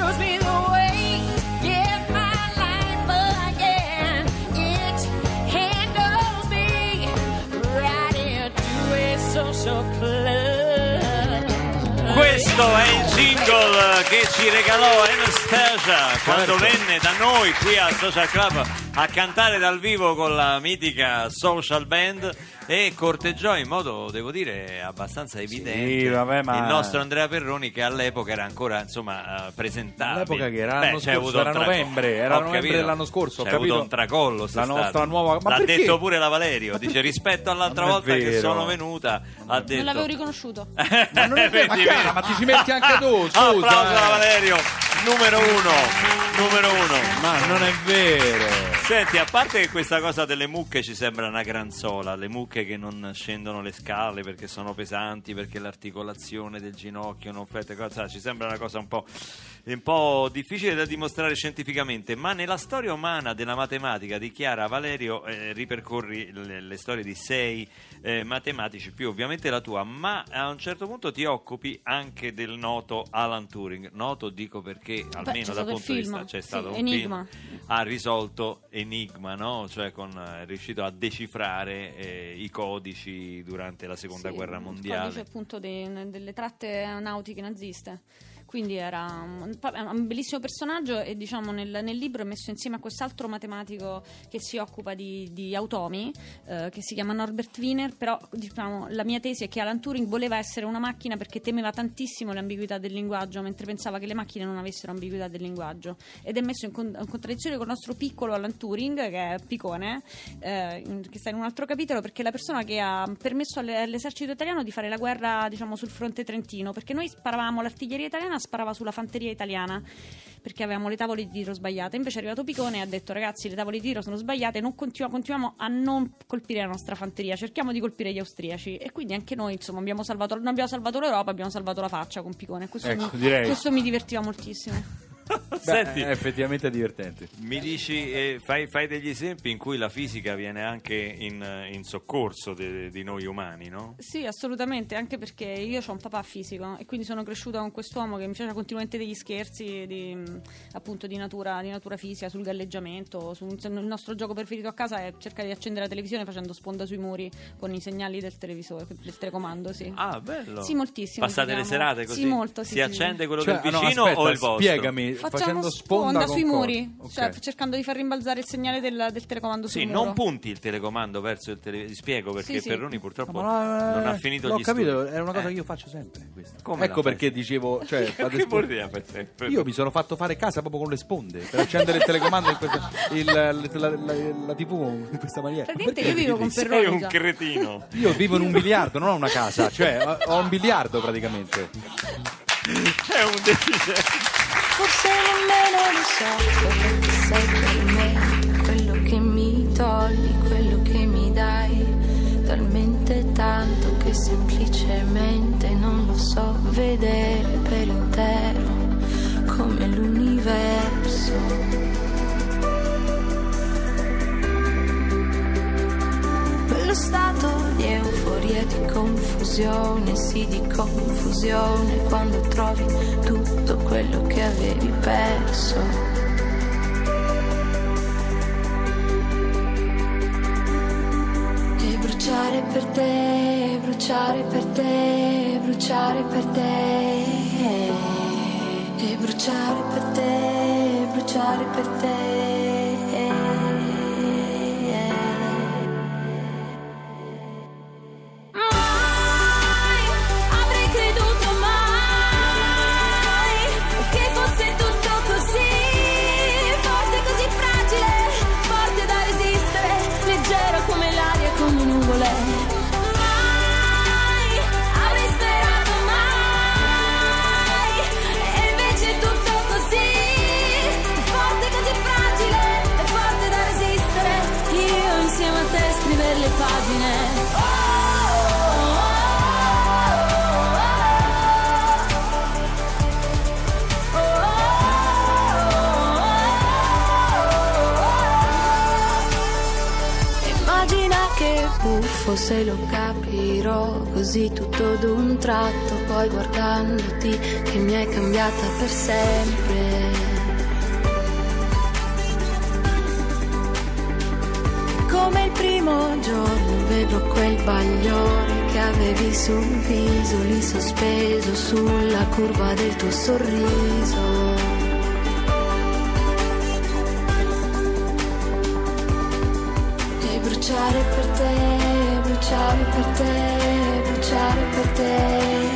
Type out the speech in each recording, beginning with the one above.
shows me the way to get my life again. It handles me. Radio 2 Social Club. Questo è il jingle che ci regalò Anastasia quando venne da noi qui al Social Club a cantare dal vivo con la mitica Social Band e corteggiò in modo, devo dire, abbastanza evidente vabbè, ma- il nostro Andrea Perroni che all'epoca era ancora insomma eh, presentabile. All'epoca che era Beh, scorso, era novembre, era Ho novembre capito. dell'anno scorso, ho C'è capito. avuto un tracollo La nostra nuova- ma L'ha perché? detto pure la Valerio, dice rispetto all'altra volta che vero. sono venuta ha detto Non l'avevo riconosciuto. Ma non è vero, ma cara, ma ti ci metti anche tu, scusa. Applauso a eh. Valerio, numero uno, numero uno. Ma non è vero. Senti, a parte che questa cosa delle mucche ci sembra una gran sola, le mucche che non scendono le scale perché sono pesanti, perché l'articolazione del ginocchio non fette cosa, ci sembra una cosa un po', un po' difficile da dimostrare scientificamente, ma nella storia umana della matematica di Chiara Valerio eh, ripercorri le, le storie di sei eh, matematici, più ovviamente la tua, ma a un certo punto ti occupi anche del noto Alan Turing. Noto dico perché, almeno dal il punto di vista c'è sì, stato un Enigma. film ha risolto Enigma, no? cioè con, è riuscito a decifrare eh, i codici durante la seconda Sì, guerra Il mondiale. codice appunto dei- delle tratte nautiche naziste. Quindi era un, un bellissimo personaggio e diciamo nel, nel libro è messo insieme a quest'altro matematico che si occupa di, di automi, eh, che si chiama Norbert Wiener, però diciamo, la mia tesi è che Alan Turing voleva essere una macchina perché temeva tantissimo l'ambiguità del linguaggio, mentre pensava che le macchine non avessero ambiguità del linguaggio. Ed è messo in, con- in contraddizione con il nostro piccolo Alan Turing, che è Picone, eh, che sta in un altro capitolo, perché è la persona che ha permesso alle- all'esercito italiano di fare la guerra diciamo, sul fronte trentino, perché noi sparavamo l'artiglieria italiana sparava sulla fanteria italiana perché avevamo le tavole di tiro sbagliate. Invece è arrivato Picone e ha detto ragazzi le tavole di tiro sono sbagliate, non continua- continuiamo a non colpire la nostra fanteria, cerchiamo di colpire gli austriaci e quindi anche noi insomma abbiamo salvato, non abbiamo salvato l'Europa, abbiamo salvato la faccia con Picone. Questo, Ecco, mi, questo mi divertiva moltissimo. Beh, Senti, è effettivamente divertente. mi dici, eh, fai, fai degli esempi in cui la fisica viene anche in, in soccorso de- di noi umani, no? Sì, assolutamente, anche perché io ho un papà fisico e quindi sono cresciuta con quest'uomo che mi faceva continuamente degli scherzi di, mh, appunto di natura, di natura fisica, sul galleggiamento. Su, il nostro gioco preferito a casa è cercare di accendere la televisione facendo sponda sui muri con i segnali del televisore, del telecomando, sì. Ah, bello. Sì, moltissimo, Passate le serate così? Sì, molto, sì, si sì, accende quello Cioè, del no, vicino aspetta, o il vostro? Spiegami, facendo sponda, sui muri, Ok. cioè cercando di far rimbalzare il segnale del, del telecomando Sì, sul muro. non punti il telecomando verso il televisore. Spiego perché Sì, sì. Perroni purtroppo No, ma- non ha finito l'ho gli capito, studi. è una cosa Eh. che io faccio sempre. ecco la fai? perché dicevo, cioè, sempre? Io mi sono fatto fare casa proprio con le sponde per accendere il telecomando in questa, il- la, la- la- la TV in questa maniera. Praticamente Perché io vivo con? Perroni Sei un cretino. Io vivo in un biliardo, non ho una casa, cioè ho- ho un biliardo praticamente. È un deficiente. Forse nemmeno lo so confusione, sì di confusione, quando trovi tutto quello che avevi perso. E bruciare per te, bruciare per te, bruciare per te. E bruciare per te, bruciare per te. Buffo se lo capirò così tutto d'un tratto, poi guardandoti che mi hai cambiata per sempre. Come il primo giorno vedo quel bagliore che avevi sul viso, lì sospeso sulla curva del tuo sorriso. E bruciare per te, bruciare per te, bruciare per te.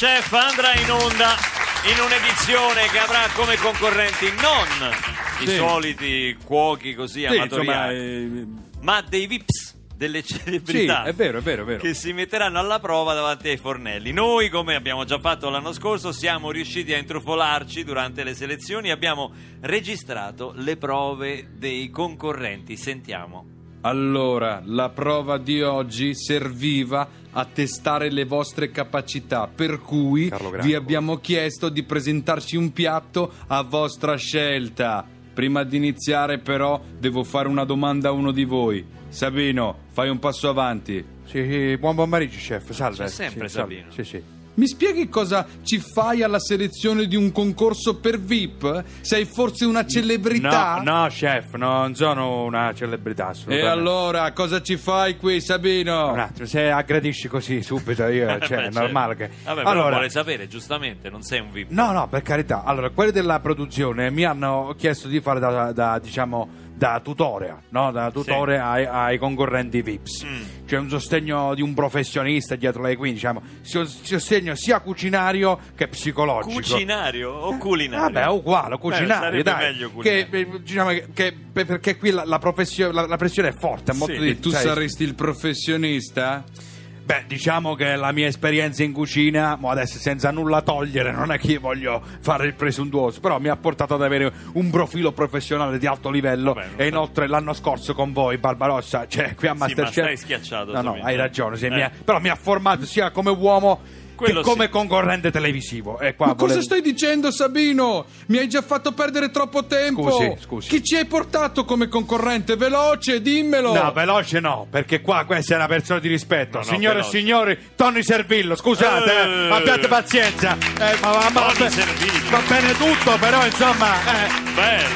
Masterchef andrà in onda in un'edizione che avrà come concorrenti non i Sì. soliti cuochi così Sì, insomma, amatoriali, eh, ma dei vips, delle sì, celebrità. è vero, è vero, è vero. che si metteranno alla prova davanti ai fornelli. Noi, come abbiamo già fatto l'anno scorso, siamo riusciti a intrufolarci durante le selezioni e abbiamo registrato le prove dei concorrenti. Sentiamo. Allora, la prova di oggi serviva a testare le vostre capacità, per cui vi abbiamo chiesto di presentarci un piatto a vostra scelta. Prima di iniziare, però, devo fare una domanda a uno di voi. Sabino, fai un passo avanti. Sì, sì, buon pomeriggio, chef. Salve. C'è sempre Sì, salve. Sabino. Sì, sì. Mi spieghi cosa ci fai alla selezione di un concorso per VIP? Sei forse una celebrità? No, no, chef, non sono una celebrità E assolutamente. allora, cosa ci fai qui, Sabino? Un attimo, se aggredisci così subito, io, Eh, cioè, beh, è certo. normale che... Vabbè, però allora, vuole sapere, giustamente, non sei un VIP. No, no, per carità. Allora, quelli della produzione mi hanno chiesto di fare da, da, diciamo, da tutore, no? Da tutore ai, ai concorrenti VIPs. Mm. C'è un sostegno di un professionista dietro le quinte, diciamo, si- sostegno sia culinario che psicologico. Cucinario o culinario? Vabbè, è uguale, culinario, sarebbe dai. meglio che, culinario. eh, diciamo che, che- per- perché qui la, la la- la pressione è forte, è molto Sì. di- E tu sai, saresti il professionista? Beh, diciamo che la mia esperienza in cucina, mo adesso senza nulla togliere, non è che io voglio fare il presuntuoso, però mi ha portato ad avere un profilo professionale di alto livello Vabbè, e inoltre l'anno scorso con voi, Barbarossa, cioè qui a Sì, ma Masterchef... stai schiacciato, No, no, hai ragione, sì, Eh. mi ha- però mi ha formato sia come uomo Quello che come sì. concorrente televisivo. E qua Ma cosa volevo- stai dicendo, Sabino? Mi hai già fatto perdere troppo tempo. Scusi, scusi. Chi ci hai portato come concorrente? Veloce, dimmelo. No, veloce no, perché qua questa è una persona di rispetto. No, no, Signore veloce. e signori, Tony Servillo, scusate, eh, Eh. abbiate pazienza. Eh, ma, ma- ma- Tony Servillo. va bene tutto, però insomma... eh.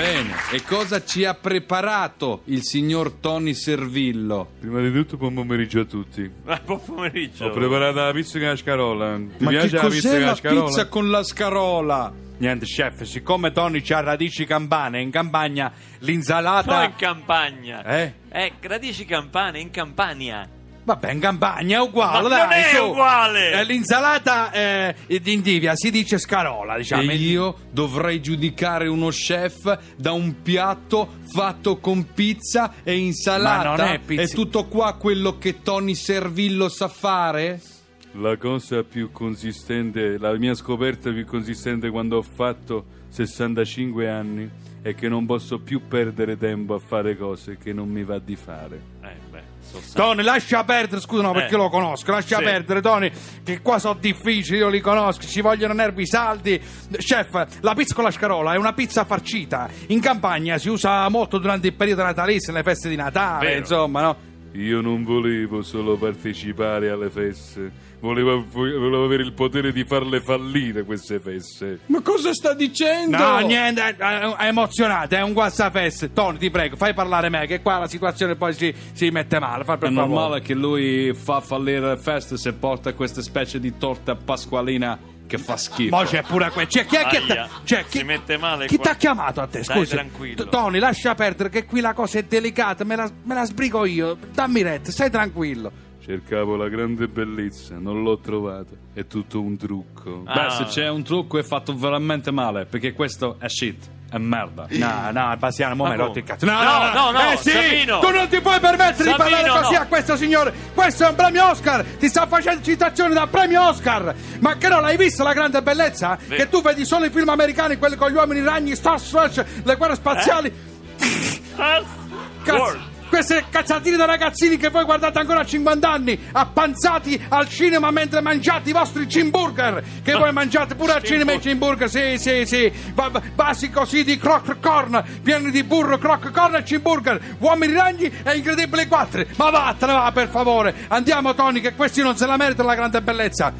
Bene, e cosa ci ha preparato il signor Tony Servillo? Prima di tutto buon pomeriggio a tutti. Ah, Buon pomeriggio. Ho preparato la pizza con la scarola. Ti Ma che piace la pizza cos'è con la la scarola? pizza con la scarola? Niente, chef, siccome Tony ha radici campane, in campagna l'insalata... in campagna. Eh? Eh, radici campane in Campania. Vabbè, in campagna è uguale, Ma dai, non è su. uguale! Eh, l'insalata eh, di Indivia si dice scarola, diciamo. E io dovrei giudicare uno chef da un piatto fatto con pizza e insalata? Ma non è pizza- È tutto qua quello che Tony Servillo sa fare? La cosa più consistente, la mia scoperta più consistente quando ho fatto 65 anni è che non posso più perdere tempo a fare cose che non mi va di fare. Eh, Tony, lascia perdere, scusa, no, perché Eh. lo conosco. Lascia Sì. perdere, Tony, che qua sono difficili, io li conosco, ci vogliono nervi saldi. Chef, la pizza con la scarola è una pizza farcita. In campagna si usa molto durante il periodo natalizio, le feste di Natale, Vero. insomma, no? Io non volevo solo partecipare alle feste, volevo, volevo avere il potere di farle fallire queste feste. Ma cosa sta dicendo? No, niente, è, emozionante, è un guassafeste. Tony, ti prego, fai parlare me, che qua la situazione poi si, si mette male. Fai per È favore. normale che lui fa fallire le feste se porta questa specie di torta pasqualina che fa schifo. Ma c'è pure quello. C'è chi è che si chi- mette male Chi ti ha chiamato a te? Scusa. tranquillo. Tony, lascia perdere che qui la cosa è delicata. Me la, me la sbrigo io. Dammi retta, stai tranquillo. Cercavo la grande bellezza, non l'ho trovata, è tutto un trucco. Ah. Beh, se c'è un trucco è fatto veramente male, perché questo è shit, è merda. No, no, Bastiano, mo hai come? rotto il cazzo. No, No, no, no, no, Eh sì, Sabino. tu non ti puoi permettere di Sabino, parlare così no. a questo signore. Questo è un premio Oscar. Ti sta facendo citazione da premio Oscar. Ma che no, l'hai visto la grande bellezza? Sì. Che tu vedi solo i film americani, quelli con gli uomini ragni, Star Wars, le guerre spaziali. Ah, Cazzo, World. Queste cazzatine da ragazzini che voi guardate ancora a 50 anni, appanzati al cinema mentre mangiate i vostri cimburger. Che voi mangiate pure al cinema i cimburger, sì, sì, sì. Va- va- Vasi così di croc corn, pieni di burro, croc corn e cimburger. Uomini ragni e incredibili quattro. Ma vattene va, per favore. Andiamo, Tony, che questi non se la meritano la grande bellezza.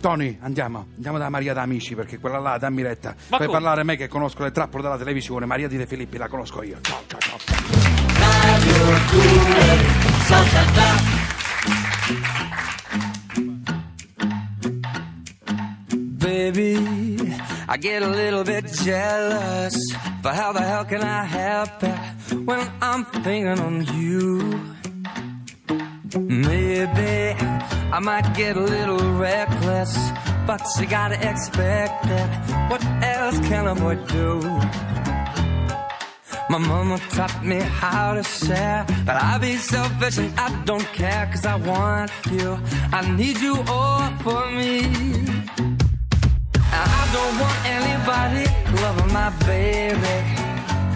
Tony, andiamo, andiamo da Maria da Amici perché quella là, dammi retta. Ma Fai parlare a me che conosco le trappole della televisione. Maria di De Filippi la conosco io. Ciao, ciao, ciao. Baby, I get a little bit jealous, but how the hell can I help it when I'm thinking on you? Maybe I might get a little reckless, but you gotta expect it. What else can a boy do? My mama taught me how to share, but I be selfish and I don't care, cause I want you. I need you all for me. And I don't want anybody loving my baby.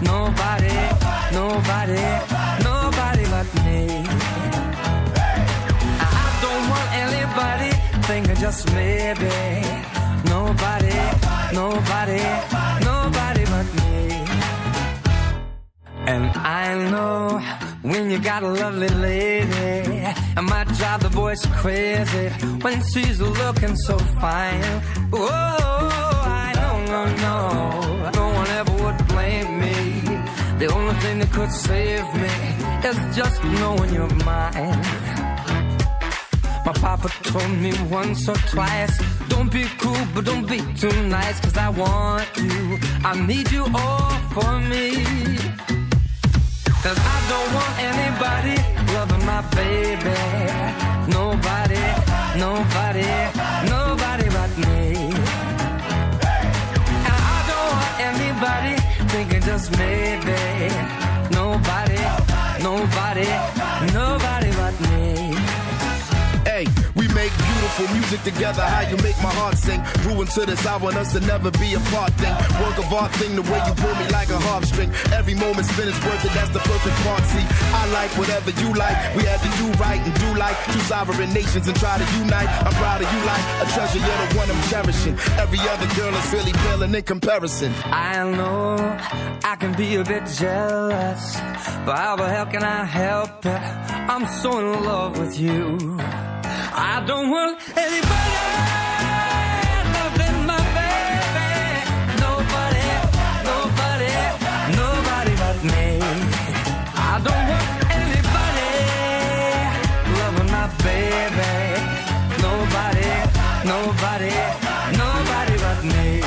Nobody, nobody, nobody but me. I don't want anybody thinking just maybe. Nobody, nobody, nobody but me. And I know when you got a lovely lady, it might drive the boys crazy when she's looking so fine. Oh, I don't know, no, one ever would blame me. The only thing that could save me is just knowing you're mine. My papa told me once or twice Don't be cruel, but don't be too nice Cause I want you, I need you all for me Cause I don't want anybody loving my baby. Nobody, nobody, nobody but me. And I don't want anybody thinking just maybe. Nobody, nobody, nobody make beautiful music together. How you make my heart sing. Ruin to this, I want us to never be apart thing. Work of art thing, the way you pull me like a harp string. Every moment spent is worth it, that's the perfect part. See, I like whatever you like. We had to do right and do like two sovereign nations and try to unite. I'm proud of you like a treasure, you're the one I'm cherishing. Every other girl is really paling in comparison. I know I can be a bit jealous, but how the hell can I help it? I'm so in love with you. I don't want anybody loving my baby. Nobody, nobody, nobody but me. I don't want anybody loving my baby. Nobody, nobody, nobody but me.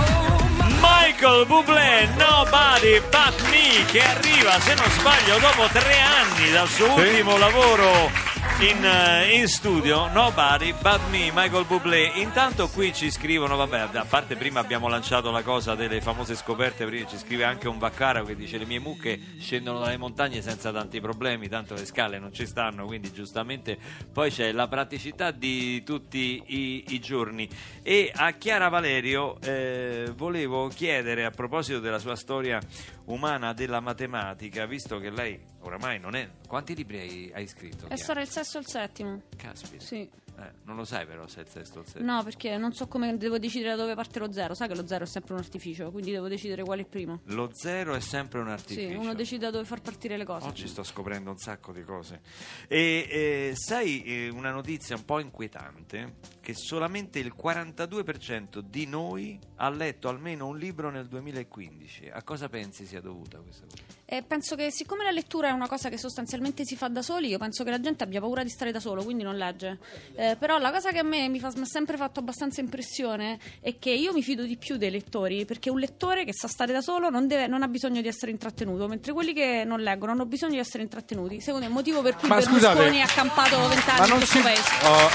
Oh, Michael Michael Bublé, Nobody But Me, che arriva, se non sbaglio, dopo tre anni dal suo ultimo lavoro in, eh, in studio. Nobody But Me, Michael Bublé. Intanto qui ci scrivono, vabbè, a parte prima abbiamo lanciato la cosa delle famose scoperte, prima ci scrive anche un Vaccaro che dice le mie mucche scendono dalle montagne senza tanti problemi, tanto le scale non ci stanno, quindi giustamente poi c'è la praticità di tutti i, i giorni. E a Chiara Valerio eh, volevo chiedere a proposito della sua storia umana della matematica, visto che lei oramai non è... Quanti libri hai, hai scritto? È Chiara? stato il sesto o il settimo? Caspita. Sì. Eh, non lo sai però se è il sesto o il settimo. No, perché non so come devo decidere da dove parte lo zero. Sai che lo zero è sempre un artificio, quindi devo decidere quale è primo. Lo zero è sempre un artificio. Sì, uno decide da dove far partire le cose. Oggi sto scoprendo un sacco di cose. E eh, sai eh, una notizia un po' inquietante? Che solamente il 42% di noi ha letto almeno un libro nel 2015. A cosa pensi sia dovuta questa cosa? E penso che siccome la lettura è una cosa che sostanzialmente si fa da soli, io penso che la gente abbia paura di stare da solo, quindi non legge. Eh, però la cosa che a me mi, fa- sempre fatto abbastanza impressione è che io mi fido di più dei lettori, perché un lettore che sa stare da solo non, deve- non ha bisogno di essere intrattenuto, mentre quelli che non leggono hanno bisogno di essere intrattenuti. Secondo me è il motivo per cui Ma Berlusconi scusate, ha campato vent'anni in questo si... paese. Oh,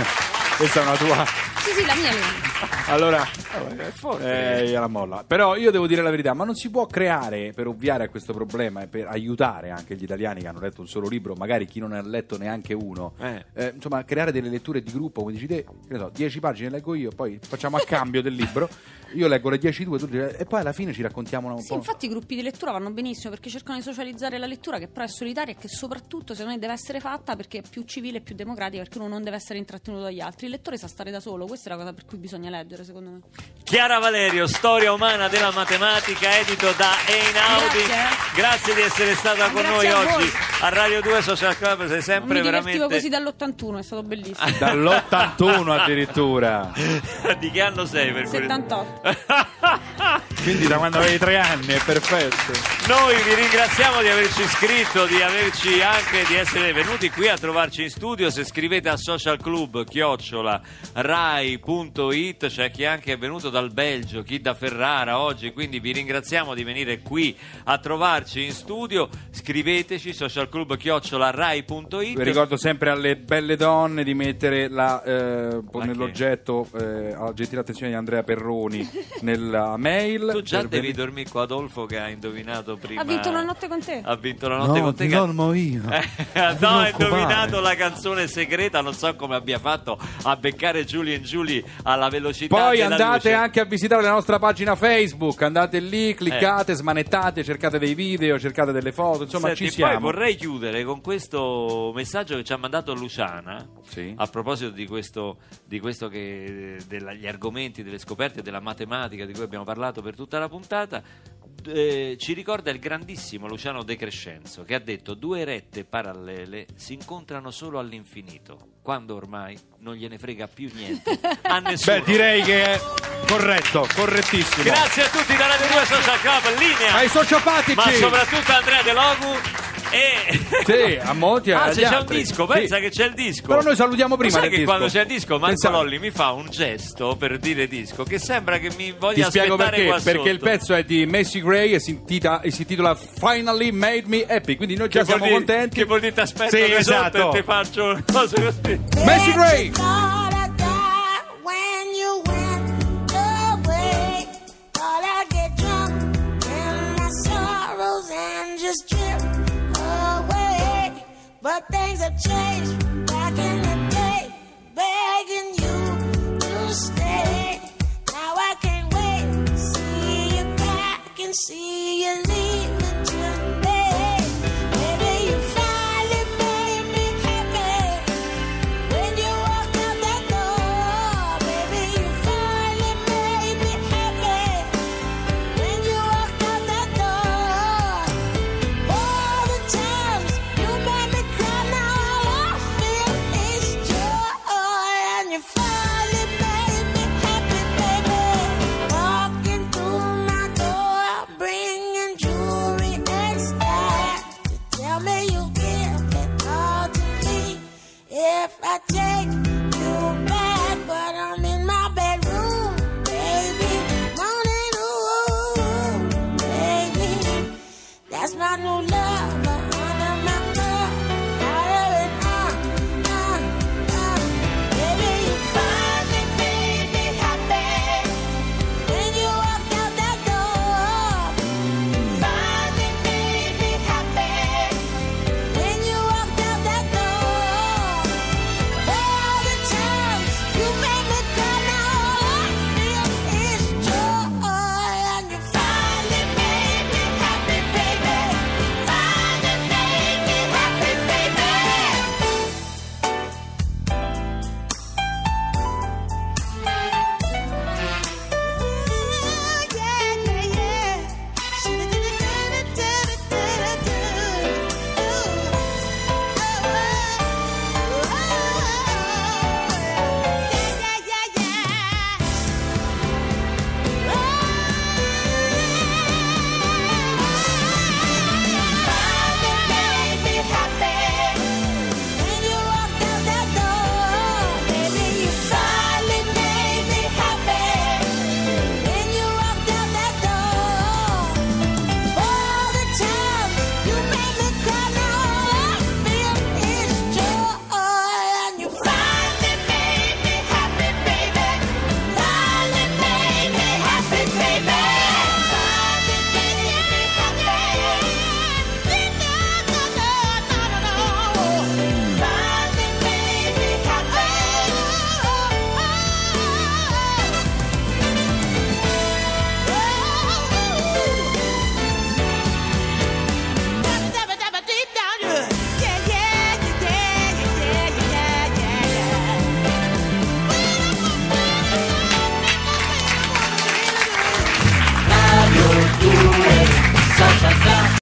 eh. Questa è una tua... Sì, sì, la mia linea. Allora, eh, la molla. Però io devo dire la verità, ma non si può creare per ovviare a questo problema e per aiutare anche gli italiani che hanno letto un solo libro, magari chi non ne ha letto neanche uno, Eh. eh, insomma, creare delle letture di gruppo, come dici te, che ne so, 10 pagine leggo io, poi facciamo a cambio del libro, io leggo le 10 tue, tu dici- e poi alla fine ci raccontiamo un Sì, po'. infatti i gruppi di lettura vanno benissimo perché cercano di socializzare la lettura che però è solitaria e che soprattutto secondo me deve essere fatta perché è più civile e più democratica perché uno non deve essere intrattenuto dagli altri. Il lettore sa stare da solo, questa è la cosa per cui bisogna leggere secondo me. Chiara Valerio, Storia umana della matematica, edito da Einaudi. Grazie. Grazie di essere stata con Grazie noi a oggi a Radio 2 Social Club. Sei sempre mi divertivo veramente. così dall'81, è stato bellissimo. Dall'81 addirittura. di che anno sei per curiosità? 78. Quindi da quando avevi tre anni, è perfetto. Noi vi ringraziamo di averci iscritto, di averci anche di essere venuti qui a trovarci in studio. Se scrivete a social club chiocciola rai.it c'è chi anche è venuto dal Belgio, chi da Ferrara oggi, quindi vi ringraziamo di venire qui a trovarci in studio. Scriveteci social club chiocciola rai.it. Vi ricordo sempre alle belle donne di mettere la, eh, La nell'oggetto eh, alla gentile attenzione di Andrea Perroni nella mail. Tu già devi venire- dormire con Adolfo che ha indovinato prima. Ha vinto una notte con te. Ha vinto la notte No, con te. che- dormo io. Eh, no, ha indovinato la canzone segreta. Non so come abbia fatto a beccare Giulia e Giulia alla velocità. Poi della andate anche a visitare la nostra pagina Facebook, andate lì, cliccate, smanettate, cercate dei video, cercate delle foto, insomma Senti, ci siamo. Poi vorrei chiudere con questo messaggio che ci ha mandato Luciana Sì. a proposito di questo, di questo che degli argomenti, delle scoperte della matematica di cui abbiamo parlato per tutta la puntata. Eh, ci ricorda il grandissimo Luciano De Crescenzo che ha detto due rette parallele si incontrano solo all'infinito quando ormai non gliene frega più niente a nessuno Beh, direi che è corretto, correttissimo. grazie a tutti da Radio 2 Social Club linea Ai sociopatici! ma soprattutto a Andrea De Logu e Sì, a molti Ah, se c'è un altri. disco, Sì. pensa che c'è il disco. Però noi salutiamo prima sai che disco. quando c'è il disco, Marco Lolli mi fa un gesto per dire disco che sembra che mi Ti voglia spiego aspettare perché, perché il pezzo è di Messi Gray e si, intita- e si intitola Finally Made Me Happy, quindi noi già siamo dire- contenti. Che vuol dire ti aspetto Sì, esatto. e ti faccio cose così. Messi Gray! But things have changed back in the day, begging you to stay. Now I can't wait to see you back and see you leave.